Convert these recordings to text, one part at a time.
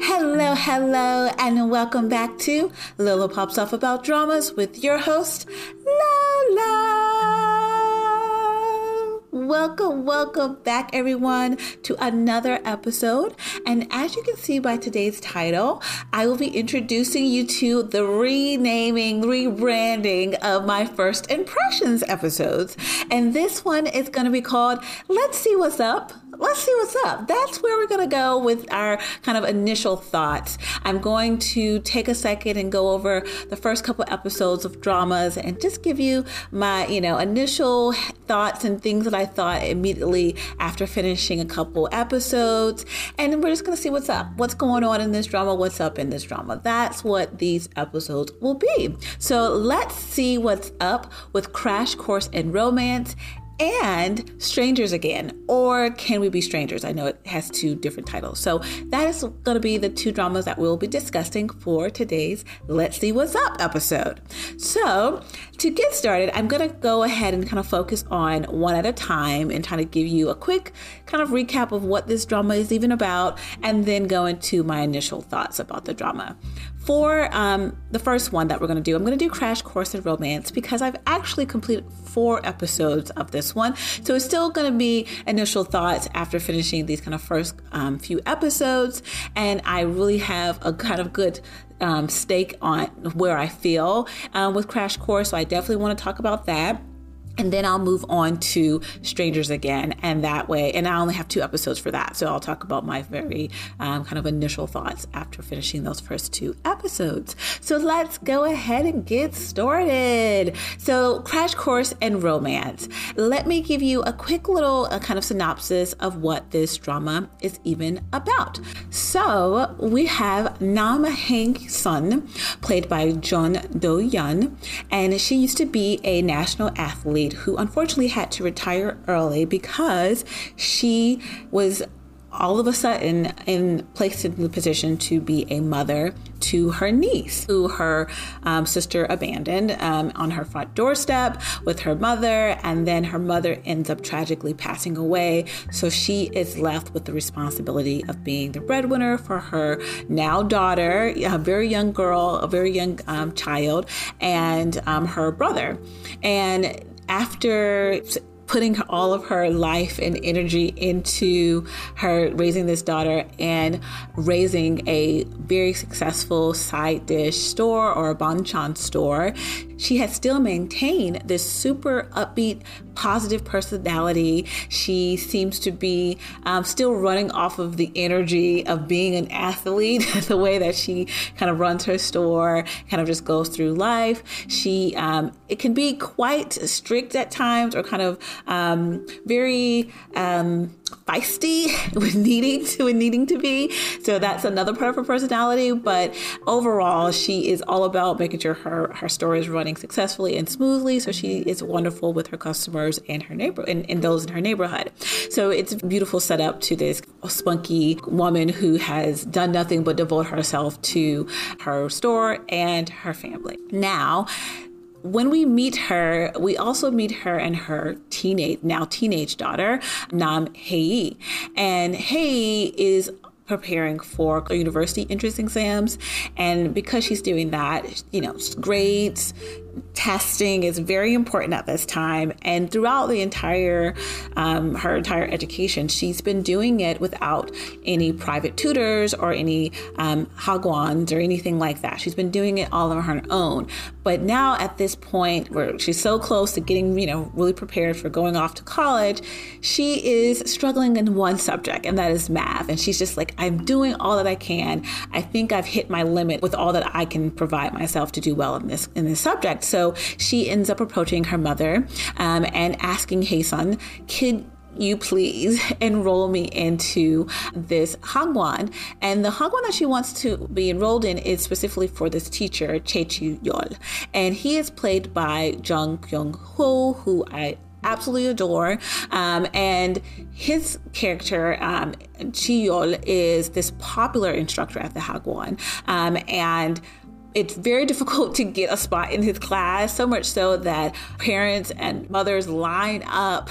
Hello, hello, and welcome back to Lola Pops Off About Dramas with your host, Lola. Welcome, welcome back, everyone, to another episode. And as you can see by today's title, I will be introducing you to the renaming, rebranding of my first impressions episodes. And this one is going to be called Let's See What's Up let's see what's up. That's where we're going to go with our kind of initial thoughts. I'm going to take a second and go over the first couple episodes of dramas and just give you my, you know, initial thoughts and things that I thought immediately after finishing a couple episodes. And we're just going to see what's up. What's going on in this drama? What's up in this drama? That's what these episodes will be. So let's see what's up with Crash Course in Romance and Strangers Again, or Can We Be Strangers? I know it has two different titles. So that is going to be the two dramas that we'll be discussing for today's Let's See What's Up episode. So to get started, I'm going to go ahead and kind of focus on one at a time and try to give you a quick kind of recap of what this drama is even about, and then go into my initial thoughts about the drama for um, the first one that we're going to do, I'm going to do Crash Course in Romance because I've actually completed four episodes of this one. So it's still going to be initial thoughts after finishing these kind of first um, few episodes. And I really have a kind of good um, stake on where I feel um, with Crash Course. So I definitely want to talk about that and then I'll move on to Strangers Again, and that way, and I only have two episodes for that, so I'll talk about my very um, kind of initial thoughts after finishing those first two episodes. So let's go ahead and get started. So, Crash Course in Romance. Let me give you a quick little uh, kind of synopsis of what this drama is even about. So, we have Nam Hang Sun, played by Jun Do Yun, and she used to be a national athlete who unfortunately had to retire early because she was all of a sudden in placed in the position to be a mother to her niece who her um, sister abandoned um, on her front doorstep with her mother and then her mother ends up tragically passing away. So she is left with the responsibility of being the breadwinner for her now daughter a very young girl a very young um, child and um, her brother. And after putting all of her life and energy into her raising this daughter and raising a very successful side dish store or a banchan store she has still maintained this super upbeat, positive personality. She seems to be um, still running off of the energy of being an athlete, the way that she kind of runs her store, kind of just goes through life. She, um, it can be quite strict at times or kind of um, very, um, feisty with needing to and needing to be. So that's another part of her personality. But overall, she is all about making sure her her store is running successfully and smoothly. So she is wonderful with her customers and her neighbor and, and those in her neighborhood. So it's a beautiful setup to this spunky woman who has done nothing but devote herself to her store and her family. Now when we meet her, we also meet her and her teenage, now teenage daughter, Nam Hei. And Hei is preparing for university entrance exams. And because she's doing that, you know, grades, testing is very important at this time. And throughout the entire um, her entire education she's been doing it without any private tutors or any um, hagwons or anything like that. She's been doing it all on her own. But now at this point where she's so close to getting you know really prepared for going off to college she is struggling in one subject and that is math. And she's just like i'm doing all that i can. I think i've hit my limit with all that i can provide myself to do well in this in this subject So she ends up approaching her mother um, and asking Haesun, "Can you please enroll me into this hagwon. And the hagwon that she wants to be enrolled in is specifically for this teacher, Choi Chiyol. And he is played by Jung Kyung Ho, who I absolutely adore. Um, and his character, um, Chiyol, is this popular instructor at the Hagwon. Um, and it's very difficult to get a spot in his class, so much so that parents and mothers line up.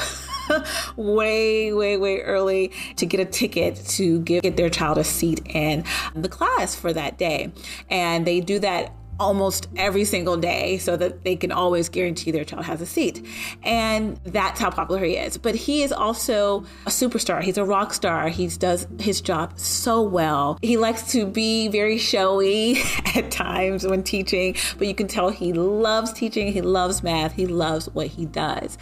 way, way, way early to get a ticket to give, get their child a seat in the class for that day. And they do that almost every single day so that they can always guarantee their child has a seat. And that's how popular he is. But he is also a superstar. He's a rock star. He does his job so well. He likes to be very showy at times when teaching, but you can tell he loves teaching. He loves math. He loves what he does.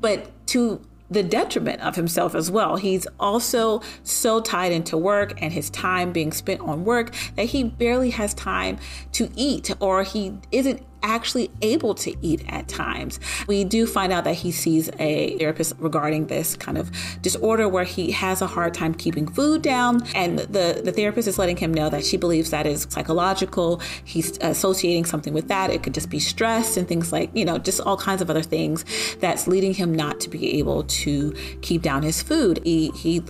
But to the detriment of himself as well. He's also so tied into work and his time being spent on work that he barely has time to eat or he isn't actually able to eat at times. We do find out that he sees a therapist regarding this kind of disorder where he has a hard time keeping food down. And the, the therapist is letting him know that she believes that is psychological. He's associating something with that. It could just be stress and things like, you know, just all kinds of other things that's leading him not to be able to keep down his food. He, he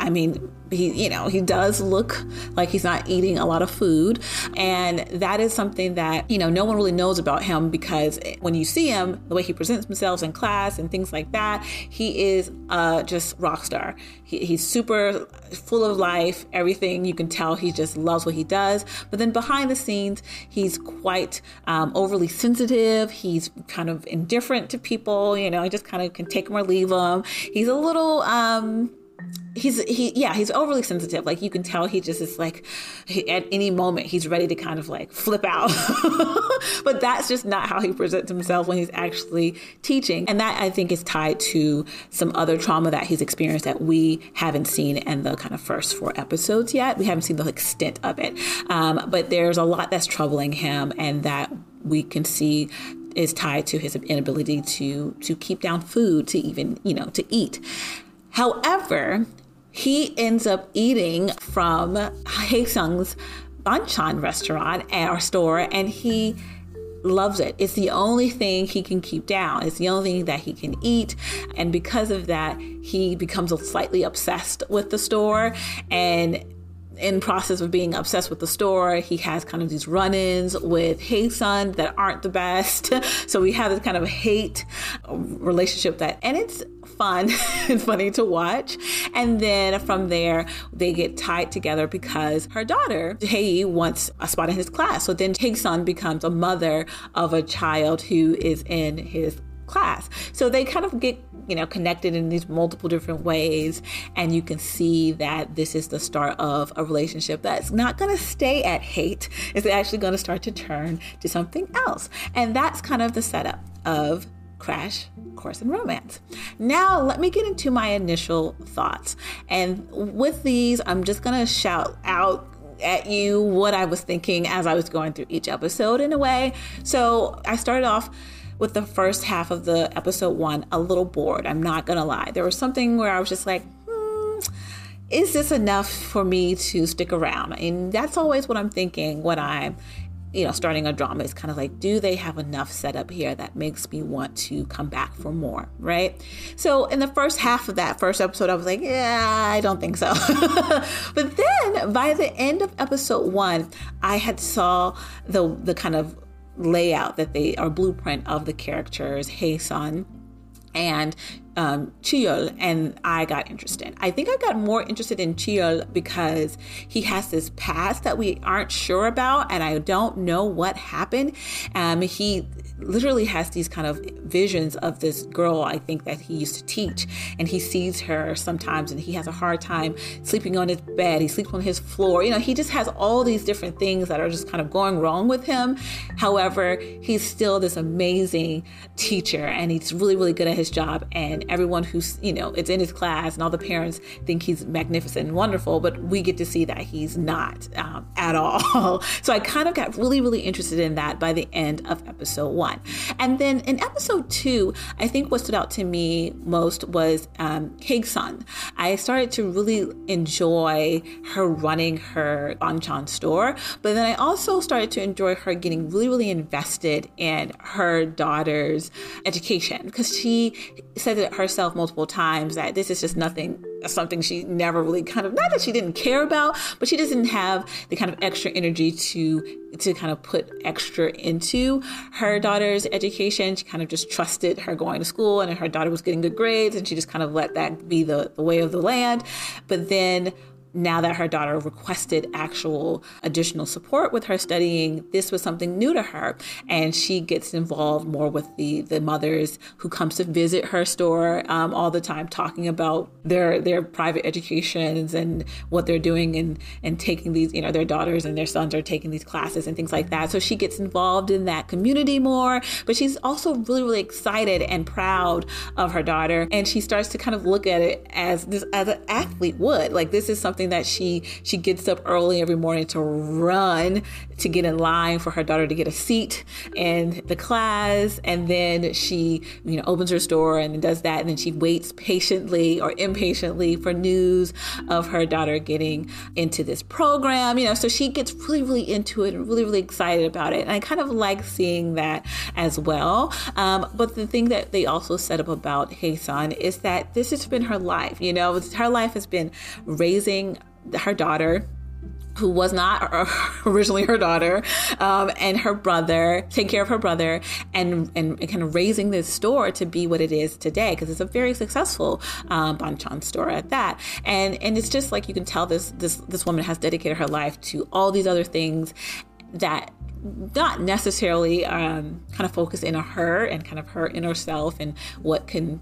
I mean, he you know he does look like he's not eating a lot of food. And that is something that you know no one really knows about him because when you see him the way he presents himself in class and things like that he is uh, just rock star. He, he's super full of life everything. You can tell he just loves what he does. But then behind the scenes he's quite um, overly sensitive. He's kind of indifferent to people you know he just kind of can take them or leave them he's a little um, he's he yeah he's overly sensitive. Like you can tell he just is like he, at any moment he's ready to kind of like flip out. But that's just not how he presents himself when he's actually teaching. And that i think is tied to some other trauma that he's experienced that we haven't seen in the kind of first four episodes yet. We haven't seen the extent of it. Um, but there's a lot that's troubling him and that we can see is tied to his inability to to keep down food to even you know to eat However, he ends up eating from Haesun's Banchan restaurant or store and he loves it. It's the only thing he can keep down. It's the only thing that he can eat. And because of that, he becomes slightly obsessed with the store and in process of being obsessed with the store, he has kind of these run-ins with Haesun that aren't the best. So we have this kind of hate relationship that, and it's fun and funny to watch. And then from there, they get tied together because her daughter, Hei, wants a spot in his class. So then Haesun becomes a mother of a child who is in his class. So they kind of get, you know, connected in these multiple different ways. And you can see that this is the start of a relationship that's not going to stay at hate. It's actually going to start to turn to something else. And that's kind of the setup of Crash Course in Romance. Now, let me get into my initial thoughts. And with these, I'm just going to shout out at you what I was thinking as I was going through each episode in a way. So I started off with the first half of the episode one a little bored. I'm not to lie. There was something where I was just like, hmm, is this enough for me to stick around? And that's always what I'm thinking when I'm you know, starting a drama is kind of like, do they have enough setup here that makes me want to come back for more, right? So in the first half of that first episode, I was like, yeah, I don't think so. but then by the end of episode one, I had saw the the kind of layout that they are blueprint of the characters Haesun. And um, Chiyol, and I got interested. I think I got more interested in Chiyol because he has this past that we aren't sure about, and I don't know what happened. Um, he literally has these kind of visions of this girl, I think, that he used to teach. And he sees her sometimes and he has a hard time sleeping on his bed. He sleeps on his floor. You know, he just has all these different things that are just kind of going wrong with him. However, he's still this amazing teacher and he's really, really good at his job, and everyone who's, you know, it's in his class, and all the parents think he's magnificent and wonderful, but we get to see that he's not um, at all. so I kind of got really, really interested in that by the end of episode one. And then in episode two, I think what stood out to me most was um, Hae-sun. I started to really enjoy her running her Banchan store, but then I also started to enjoy her getting really, really invested in her daughter's education because she said herself multiple times that this is just nothing something she never really kind of not that she didn't care about but she doesn't have the kind of extra energy to to kind of put extra into her daughter's education. She kind of just trusted her going to school and her daughter was getting good grades and she just kind of let that be the, the way of the land. But then now that her daughter requested actual additional support with her studying, this was something new to her. And she gets involved more with the, the mothers who comes to visit her store um, all the time, talking about their their private educations and what they're doing and, and taking these, you know, their daughters and their sons are taking these classes and things like that. So she gets involved in that community more, but she's also really, really excited and proud of her daughter. And she starts to kind of look at it as this as an athlete would. Like this is something that she she gets up early every morning to run to get in line for her daughter to get a seat in the class. And then she you know opens her store and does that. And then she waits patiently or impatiently for news of her daughter getting into this program you know. So she gets really really into it and really really excited about it. And i kind of like seeing that as well. Um, but the thing that they also said up about Hae-sun is that this has been her life you know. Her life has been raising her daughter who was not originally her daughter, um, and her brother, taking care of her brother, and, and, and kind of raising this store to be what it is today, because it's a very successful um, Banchan store at that. And and it's just like you can tell this this this woman has dedicated her life to all these other things that not necessarily um, kind of focus in on her and kind of her inner self and what can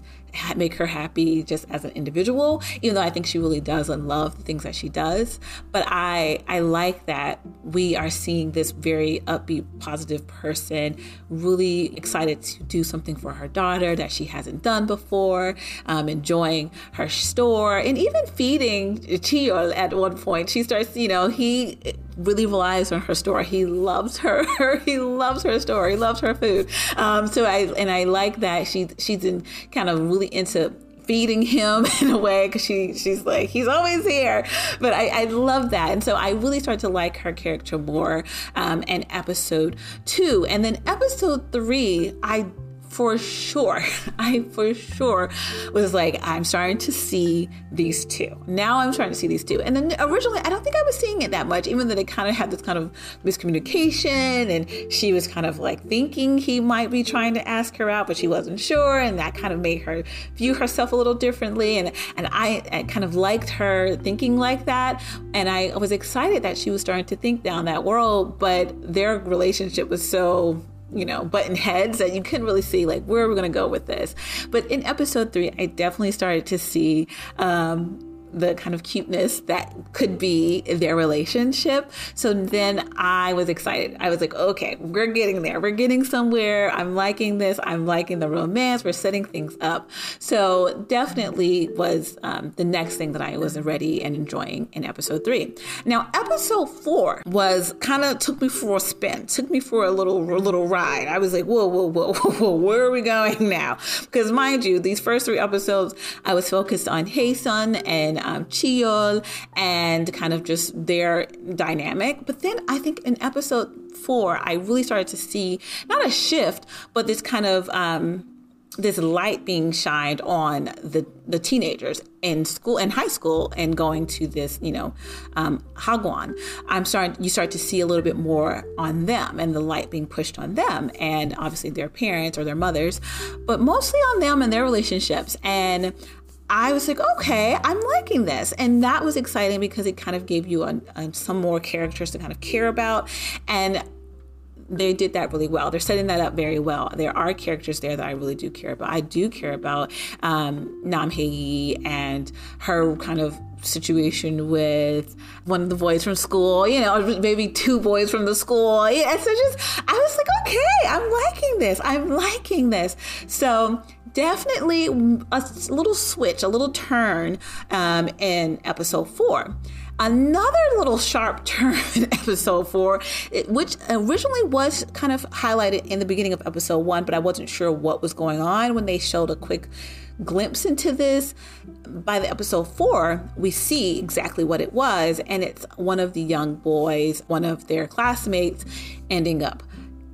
make her happy just as an individual even though i think she really does and love the things that she does. But i i like that we are seeing this very upbeat positive person really excited to do something for her daughter that she hasn't done before um, enjoying her store and even feeding Chiyol at one point. She starts you know he really relies on her store. He loves her he loves her story, loves her food. Um, so i and i like that she she's in kind of really into feeding him in a way because she she's like he's always here. But I, I love that. And so I really started to like her character more um, in episode two. And then episode three I for sure, I for sure was like, I'm starting to see these two. Now I'm starting to see these two. And then originally, I don't think I was seeing it that much, even though they kind of had this kind of miscommunication and she was kind of like thinking he might be trying to ask her out, but she wasn't sure. And that kind of made her view herself a little differently. And, and I, I kind of liked her thinking like that. And I was excited that she was starting to think down that world, but their relationship was so you know, button heads that you couldn't really see like where are we going to go with this. But in episode three, I definitely started to see um, the kind of cuteness that could be their relationship. So then I was excited. I was like, okay, we're getting there. We're getting somewhere. I'm liking this. I'm liking the romance. We're setting things up. So definitely was um, the next thing that I was ready and enjoying in episode three. Now, episode four was kind of took me for a spin, took me for a little a little ride. I was like, whoa, whoa, whoa, whoa, whoa, where are we going now? Because mind you, these first three episodes, I was focused on Hae-sun and um, Chiyol and kind of just their dynamic. But then I think in episode four, I really started to see not a shift, but this kind of um, this light being shined on the the teenagers in school in high school and going to this you know um, hagwon i'm starting you start to see a little bit more on them and the light being pushed on them and obviously their parents or their mothers but mostly on them and their relationships and I was like, okay, I'm liking this. And that was exciting because it kind of gave you a, a, some more characters to kind of care about. And they did that really well. They're setting that up very well. There are characters there that I really do care about. I do care about um, Nam and her kind of situation with one of the boys from school, you know, maybe two boys from the school. Yeah, so just I was like, okay, I'm liking this. I'm liking this. So definitely a little switch, a little turn um, in episode four. Another little sharp turn in episode four, which originally was kind of highlighted in the beginning of episode one, but I wasn't sure what was going on when they showed a quick glimpse into this. By the episode four, we see exactly what it was, and it's one of the young boys, one of their classmates, ending up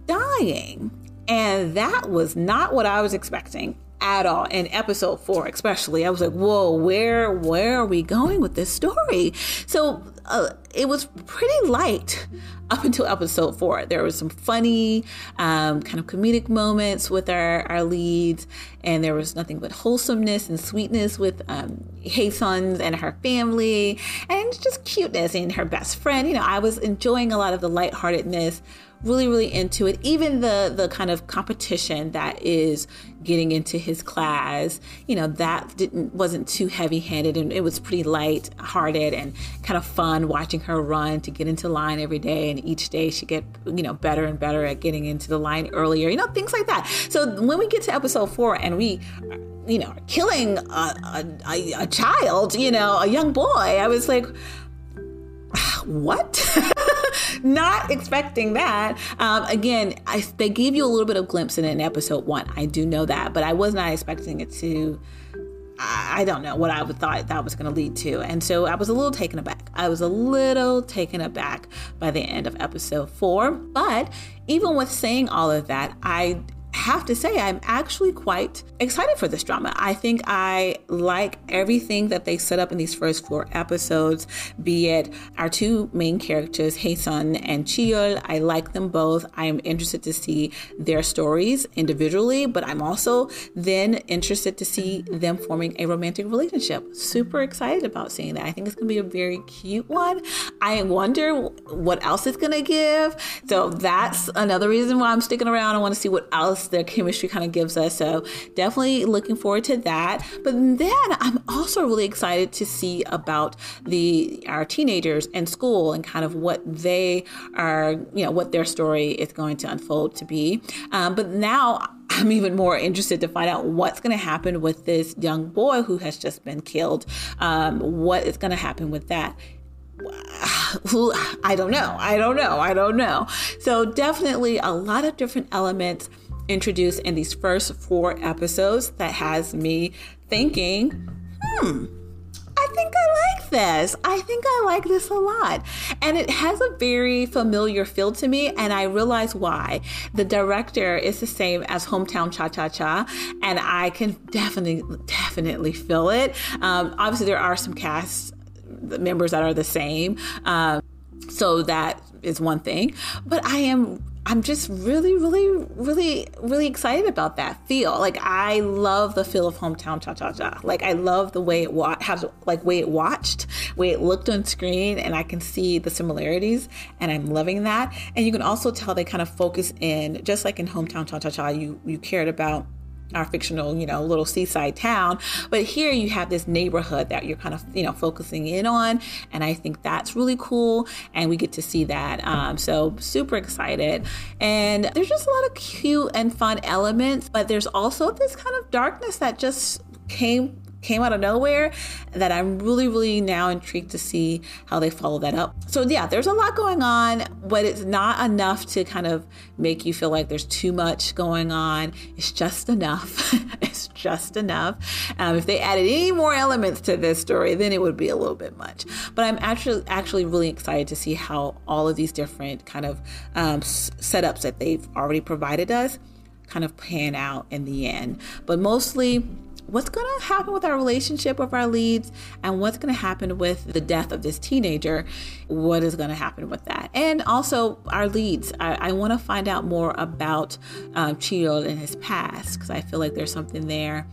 dying. And that was not what I was expecting at all in episode four especially i was like whoa where where are we going with this story so uh, it was pretty light up until episode four. There was some funny, um, kind of comedic moments with our, our leads, and there was nothing but wholesomeness and sweetness with um, Hae-sun and her family, and just cuteness and her best friend. You know, I was enjoying a lot of the lightheartedness really really into it. Even the the kind of competition that is getting into his class you know that didn't wasn't too heavy handed and it was pretty light hearted and kind of fun watching her run to get into line every day and each day she get you know better and better at getting into the line earlier you know things like that. So when we get to episode four and we you know killing a, a, a child you know a young boy i was like ah, what not expecting that. Um, again, I, they gave you a little bit of glimpse in it in episode one. I do know that, but I was not expecting it to. I don't know what I would thought that was going to lead to. And so I was a little taken aback. I was a little taken aback by the end of episode four. But even with saying all of that, I have to say, I'm actually quite excited for this drama. I think I like everything that they set up in these first four episodes, be it our two main characters, Hae-sun and Cheol. I like them both. I am interested to see their stories individually, but I'm also then interested to see them forming a romantic relationship. Super excited about seeing that. I think it's going to be a very cute one. I wonder what else it's going to give. So that's another reason why I'm sticking around. I want to see what else their chemistry kind of gives us. So definitely looking forward to that. But then I'm also really excited to see about the our teenagers in school and kind of what they are, you know, what their story is going to unfold to be. Um, but now I'm even more interested to find out what's going to happen with this young boy who has just been killed. Um, what is going to happen with that? I don't know. I don't know. I don't know. So, definitely a lot of different elements introduced in these first four episodes that has me thinking, hmm, I think I like this. I think I like this a lot. And it has a very familiar feel to me, and I realize why. The director is the same as Hometown Cha Cha Cha, and I can definitely, definitely feel it. Um, obviously, there are some cast members that are the same. Um, so that is one thing. But I am I'm just really, really, really, really excited about that feel. Like I love the feel of hometown cha cha cha. Like I love the way it wa- like way it watched, way it looked on screen, and I can see the similarities, and I'm loving that. And you can also tell they kind of focus in, just like in hometown cha cha cha. You you cared about our fictional, you know, little seaside town. But here you have this neighborhood that you're kind of, you know, focusing in on. And I think that's really cool. And we get to see that. Um, so super excited. And there's just a lot of cute and fun elements, but there's also this kind of darkness that just came came out of nowhere that I'm really, really now intrigued to see how they follow that up. So, yeah, there's a lot going on, but it's not enough to kind of make you feel like there's too much going on. It's just enough. it's just enough. Um, if they added any more elements to this story, then it would be a little bit much. But I'm actually actually really excited to see how all of these different kind of um, setups that they've already provided us kind of pan out in the end. But mostly, what's going to happen with our relationship with our leads and what's going to happen with the death of this teenager what is going to happen with that? And also our leads. I, I want to find out more about um, Cheol and his past because i feel like there's something there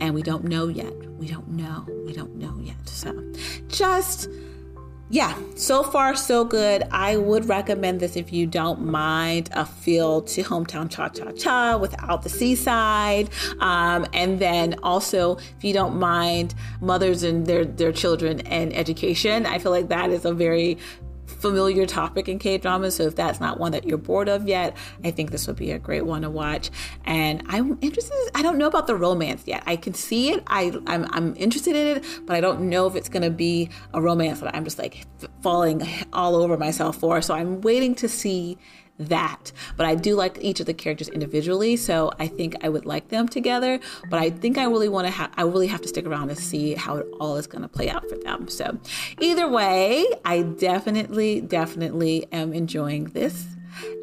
and we don't know yet. We don't know. We don't know yet. So just yeah, so far so good. I would recommend this if you don't mind a feel to hometown cha cha cha without the seaside. Um, and then also, if you don't mind mothers and their, their children and education, I feel like that is a very familiar topic in K drama. So if that's not one that you're bored of yet, I think this would be a great one to watch. And I'm interested. I don't know about the romance yet. I can see it. I I'm, I'm interested in it, but I don't know if it's going to be a romance that I'm just like falling all over myself for. So I'm waiting to see that. But I do like each of the characters individually, so I think I would like them together. But I think I really want to have, I really have to stick around to see how it all is going to play out for them. So either way, I definitely, definitely am enjoying this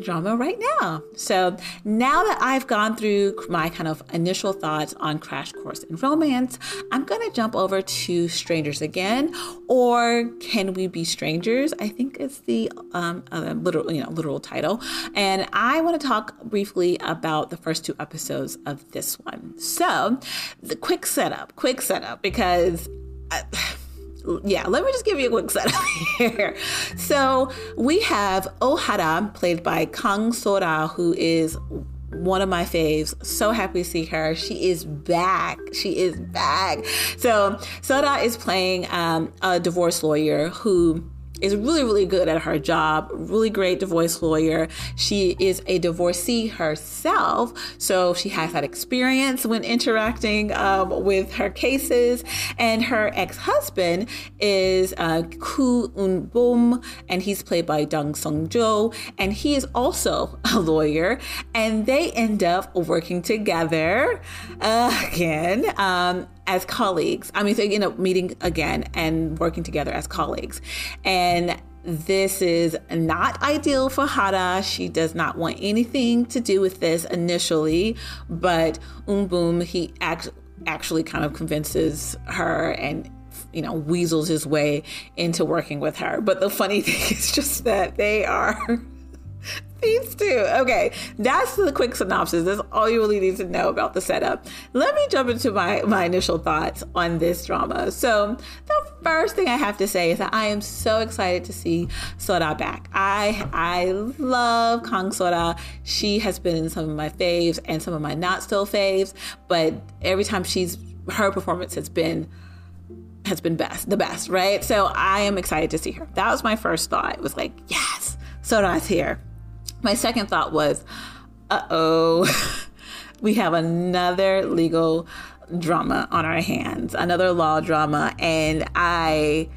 drama right now. So now that I've gone through my kind of initial thoughts on Crash Course in Romance, I'm going to jump over to Strangers Again, or Can We Be Strangers? I think it's the um, uh, literal, you know, literal title. And I want to talk briefly about the first two episodes of this one. So the quick setup, quick setup, because. I, yeah, let me just give you a quick setup here. So we have Ohara, played by Kang Sora, who is one of my faves. So happy to see her. She is back. She is back. So Sora is playing um, a divorce lawyer who is really, really good at her job, really great divorce lawyer. She is a divorcee herself, so she has that experience when interacting um, with her cases. And her ex husband is uh, Koo Un Bum, and he's played by Dong Sung Jo, and he is also a lawyer. And they end up working together uh, again. Um, as colleagues. I mean, they end up meeting again and working together as colleagues. And this is not ideal for Hara. She does not want anything to do with this initially, but Eunboom, he act- actually kind of convinces her and you know weasels his way into working with her. But the funny thing is just that they are these two. Okay, that's the quick synopsis. That's all you really need to know about the setup. Let me jump into my, my initial thoughts on this drama. So, the first thing I have to say is that I am so excited to see Sora back. I I love Kang Sora. She has been in some of my faves and some of my not so faves, but every time she's her performance has been has been best, the best, right? So I am excited to see her. That was my first thought. It was like, yes, Sora's here my second thought was, uh oh, we have another legal drama on our hands, another law drama. And I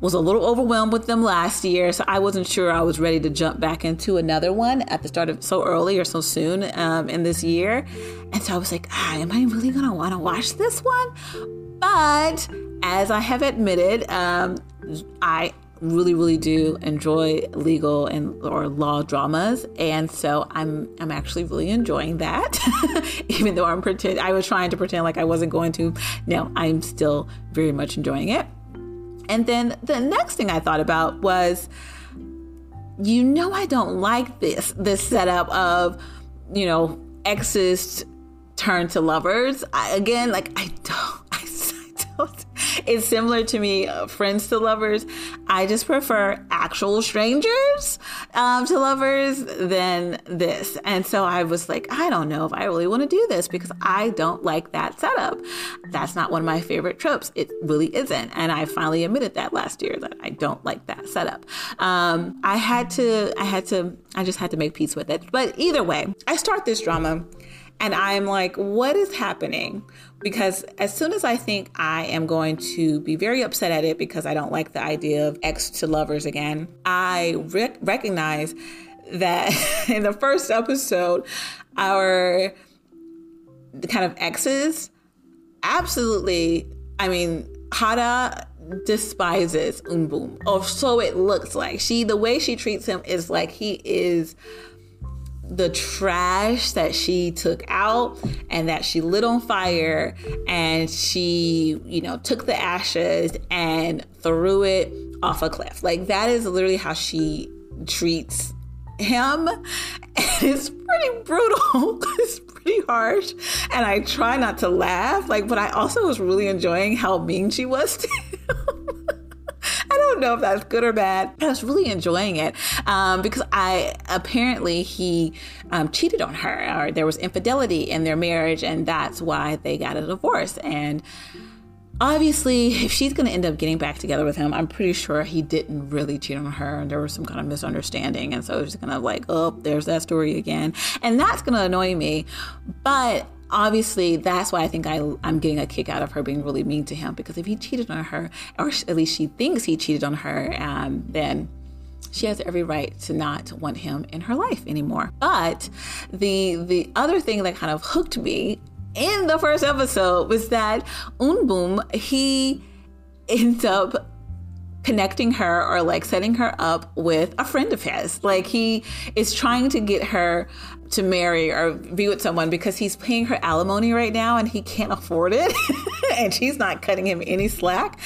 was a little overwhelmed with them last year, so I wasn't sure I was ready to jump back into another one at the start of so early or so soon um, in this year. And so I was like, ah, am I really gonna want to watch this one? But as I have admitted, um, I really really do enjoy legal and or law dramas and so i'm i'm actually really enjoying that even though i'm pretend i was trying to pretend like i wasn't going to. No i'm still very much enjoying it. And then the next thing i thought about was you know i don't like this this setup of you know exes turn to lovers. I, again like i don't I, I don't it's similar to me, uh, friends to lovers. I just prefer actual strangers um, to lovers than this. And so I was like, I don't know if I really want to do this because I don't like that setup. That's not one of my favorite tropes. It really isn't. And I finally admitted that last year that I don't like that setup. Um, I had to, I had to, I just had to make peace with it. But either way, I start this drama and I'm like, what is happening? Because as soon as I think I am going to be very upset at it because I don't like the idea of ex to lovers again, I rec- recognize that in the first episode, our kind of exes absolutely, I mean, Hara despises Eunboom, or so it looks like. She, the way she treats him is like he is the trash that she took out and that she lit on fire and she, you know, took the ashes and threw it off a cliff. Like that is literally how she treats him. And it's pretty brutal. it's pretty harsh. And I try not to laugh, like, but I also was really enjoying how mean she was to him. Don't know if that's good or bad. I was really enjoying it um, because I apparently he um, cheated on her or there was infidelity in their marriage, and that's why they got a divorce. And obviously, if she's going to end up getting back together with him, I'm pretty sure he didn't really cheat on her and there was some kind of misunderstanding. And so it's going to like, oh, there's that story again. And that's going to annoy me. But obviously that's why I think I, I'm getting a kick out of her being really mean to him because if he cheated on her, or at least she thinks he cheated on her, um, then she has every right to not want him in her life anymore. But the the other thing that kind of hooked me in the first episode was that Eunboom he ends up connecting her or like setting her up with a friend of his. Like he is trying to get her to marry or be with someone because he's paying her alimony right now and he can't afford it. and she's not cutting him any slack.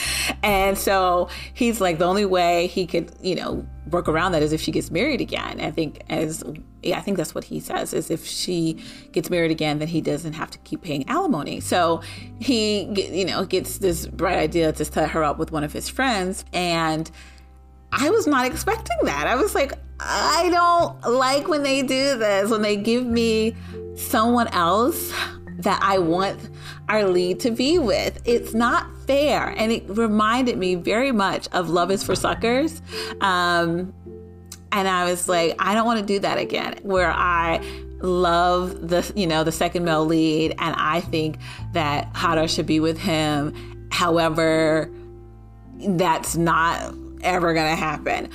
And so he's like, the only way he could, you know, work around that is if she gets married again. I think as yeah, I think that's what he says is if she gets married again, then he doesn't have to keep paying alimony. So he, you know, gets this bright idea to set her up with one of his friends and I was not expecting that. I was like, I don't like when they do this, when they give me someone else that I want our lead to be with. It's not fair. And it reminded me very much of Love is for Suckers. Um, and I was like, I don't want to do that again, where I love the you know the second male lead and I think that Hara should be with him. However, that's not ever to happen.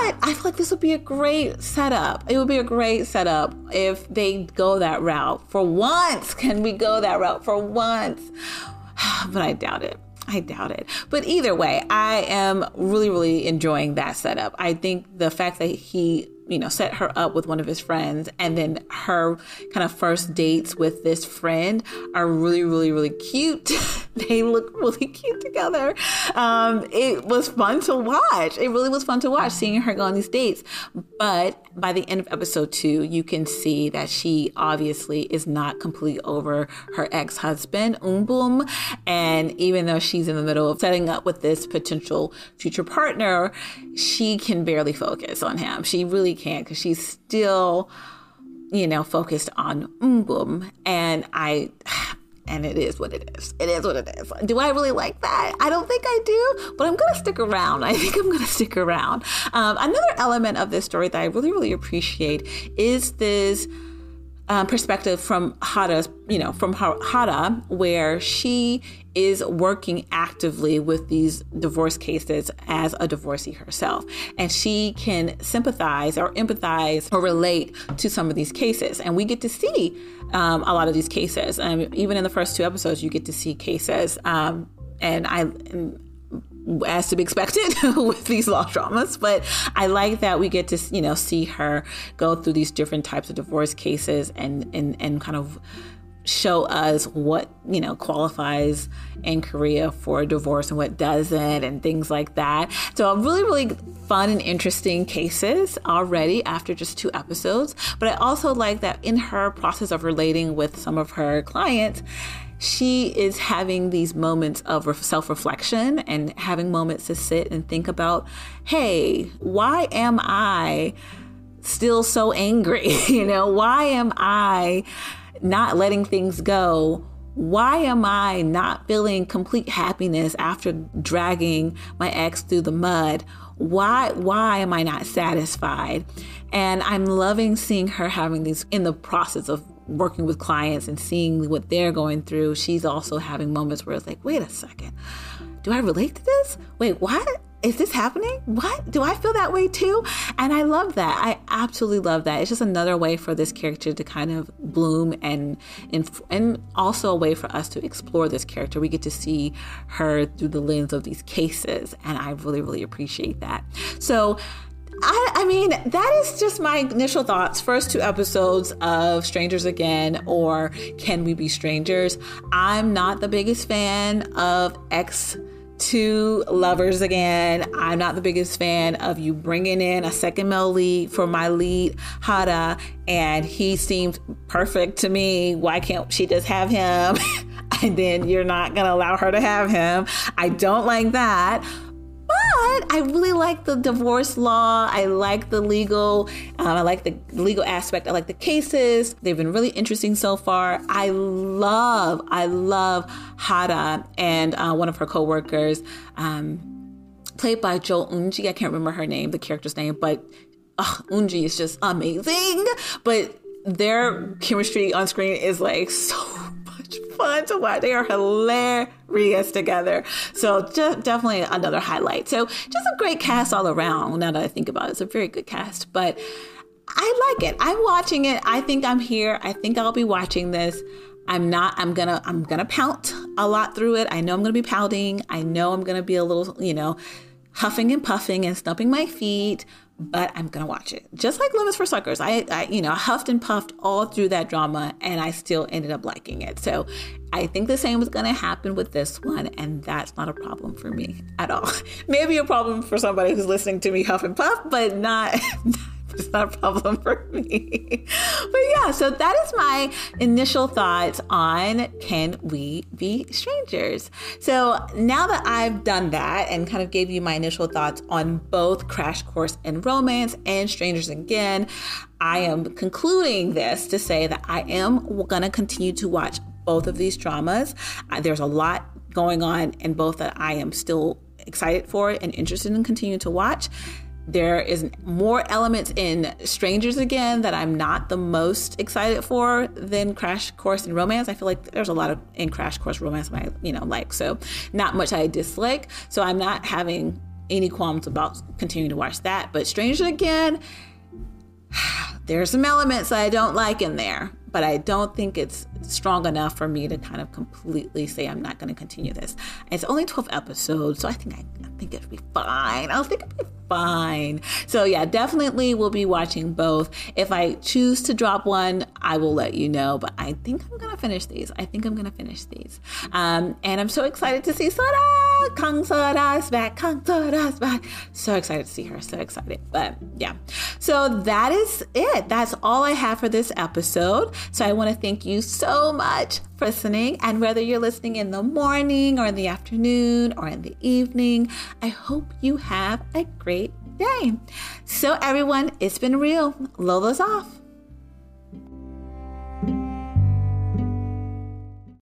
But I feel like this would be a great setup. It would be a great setup if they go that route. For once, can we go that route for once? but I doubt it. I doubt it. But either way, I am really, really enjoying that setup. I think the fact that he you know, set her up with one of his friends. And then her kind of first dates with this friend are really, really, really cute. they look really cute together. Um, it was fun to watch. It really was fun to watch seeing her go on these dates. But by the end of episode two, you can see that she obviously is not completely over her ex husband, Eunboom. And even though she's in the middle of setting up with this potential future partner, she can barely focus on him. She really can't because she's still, you know, focused on Eunboom. And I, and it is what it is. It is what it is. Do I really like that? I don't think I do, but I'm going to stick around. I think I'm going to stick around. Um, another element of this story that I really, really appreciate is this um, perspective from Hara's, you know, from Hara, where she is working actively with these divorce cases as a divorcee herself. And she can sympathize or empathize or relate to some of these cases. And we get to see um, a lot of these cases. Um, even in the first two episodes, you get to see cases. Um, and I, and as to be expected with these law dramas but i like that we get to you know see her go through these different types of divorce cases and and and kind of show us what you know qualifies in Korea for a divorce and what doesn't and things like that. So really really fun and interesting cases already after just two episodes. But I also like that in her process of relating with some of her clients she is having these moments of self reflection and having moments to sit and think about hey, why am I still so angry? you know, why am I not letting things go? Why am I not feeling complete happiness after dragging my ex through the mud? Why why am I not satisfied? And I'm loving seeing her having these in the process of working with clients and seeing what they're going through, she's also having moments where it's like, wait a second, do I relate to this? Wait, what? Is this happening? What? Do I feel that way too? And I love that. I absolutely love that. It's just another way for this character to kind of bloom and and, and also a way for us to explore this character. We get to see her through the lens of these cases, and I really, really appreciate that. So I, I, mean, that is just my initial thoughts. First two episodes of Strangers Again or Can We Be Strangers? I'm not the biggest fan of X two lovers again. I'm not the biggest fan of you bringing in a second male lead for my lead, Hara, and he seems perfect to me. Why can't she just have him? and then you're not to allow her to have him. I don't like that. I really like the divorce law. I like the legal. Um, I like the legal aspect. I like the cases. They've been really interesting so far. I love, I love Hara and uh, one of her coworkers, um, played by Jo Eunji. I can't remember her name, the character's name, but uh, Eunji is just amazing. But their chemistry on screen is like so much fun to watch. They are hilarious together. So just definitely another highlight. So just a great cast all around. Now that I think about it, it's a very good cast. But I like it. I'm watching it. I think I'm here. I think I'll be watching this. I'm not, I'm gonna, I'm gonna pout a lot through it. I know I'm gonna be pouting. I know I'm gonna be a little, you know, huffing and puffing and stumping my feet, but I'm gonna watch it. Just like is for Suckers. I, I, you know, huffed and puffed all through that drama and I still ended up liking it. So I think the same was gonna happen with this one, and that's not a problem for me at all. Maybe a problem for somebody who's listening to me huff and puff, but not it's not a problem for me. but yeah, so that is my initial thoughts on Can We Be Strangers? So now that I've done that and kind of gave you my initial thoughts on both Crash Course in Romance and Strangers Again, I am concluding this to say that I am going to continue to watch both of these dramas. There's a lot going on in both that I am still excited for and interested in continuing to watch. There is more elements in Strangers Again that I'm not the most excited for than Crash Course in Romance. I feel like there's a lot of in Crash Course Romance I you know like so not much I dislike. So I'm not having any qualms about continuing to watch that. But Strangers Again, there's some elements I don't like in there but I don't think it's strong enough for me to kind of completely say I'm not going to continue this. It's only 12 episodes, so I think I, I think it'll be fine. I think it'll be fine. So yeah, definitely we'll be watching both. If I choose to drop one, I will let you know. But I think I'm gonna finish these. I think I'm gonna finish these. Um, and I'm so excited to see Sora. Kang Sora is back. Kang Sora is back. So excited to see her. So excited. But yeah. So that is it. That's all I have for this episode. So I want to thank you so much for listening. And whether you're listening in the morning or in the afternoon or in the evening, I hope you have a great day. So, everyone, it's been real. Lola's off.